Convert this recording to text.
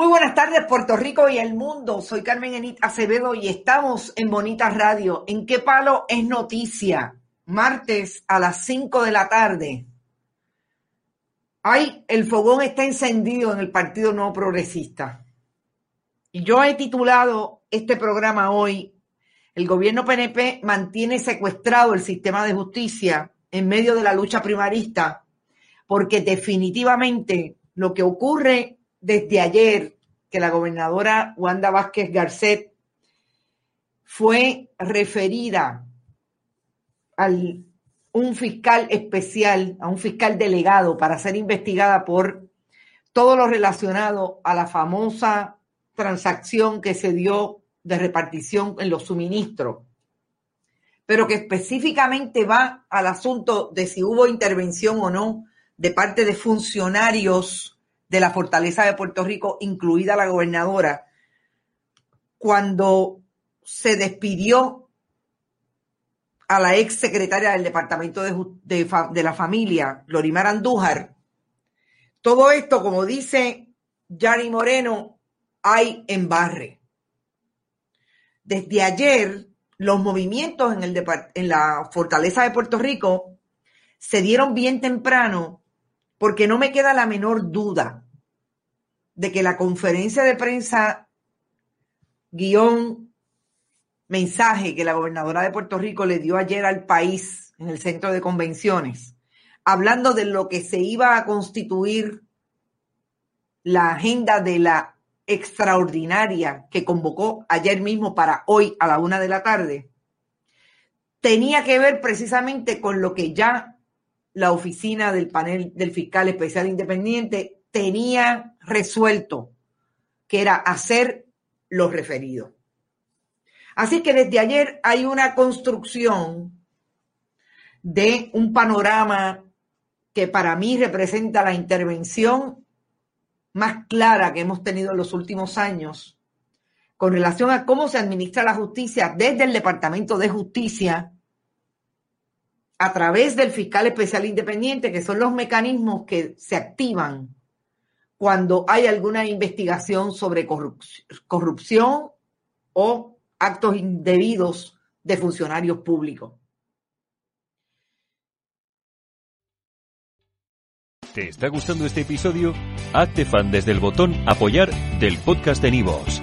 Muy buenas tardes, Puerto Rico y el mundo. Soy Carmen Enit Acevedo y estamos en Bonita Radio. ¿En qué palo es noticia? Martes a las 5 de la tarde. Ay, el fogón está encendido en el Partido No Progresista. Y yo he titulado este programa hoy, el gobierno PNP mantiene secuestrado el sistema de justicia en medio de la lucha primarista, porque definitivamente lo que ocurre desde ayer que la gobernadora Wanda Vázquez Garcet fue referida a un fiscal especial, a un fiscal delegado para ser investigada por todo lo relacionado a la famosa transacción que se dio de repartición en los suministros, pero que específicamente va al asunto de si hubo intervención o no de parte de funcionarios de la fortaleza de Puerto Rico, incluida la gobernadora, cuando se despidió a la ex secretaria del Departamento de, la Familia, Lorimar Andújar, todo esto, como dice Yari Moreno, hay en barre. Desde ayer, los movimientos en, el en la fortaleza de Puerto Rico se dieron bien temprano porque no me queda la menor duda de que la conferencia de prensa guion mensaje que la gobernadora de Puerto Rico le dio ayer al país en el centro de convenciones, hablando de lo que se iba a constituir la agenda de la extraordinaria que convocó ayer mismo para hoy a la una de la tarde, tenía que ver precisamente con lo que ya la oficina del panel del fiscal especial independiente tenía resuelto, que era hacer los referidos. Así que desde ayer hay una construcción de un panorama que para mí representa la intervención más clara que hemos tenido en los últimos años con relación a cómo se administra la justicia desde el Departamento de Justicia a través del fiscal especial independiente, que son los mecanismos que se activan cuando hay alguna investigación sobre corrupción o actos indebidos de funcionarios públicos. ¿Te está gustando este episodio? Hazte fan desde el botón apoyar del podcast de Nivos.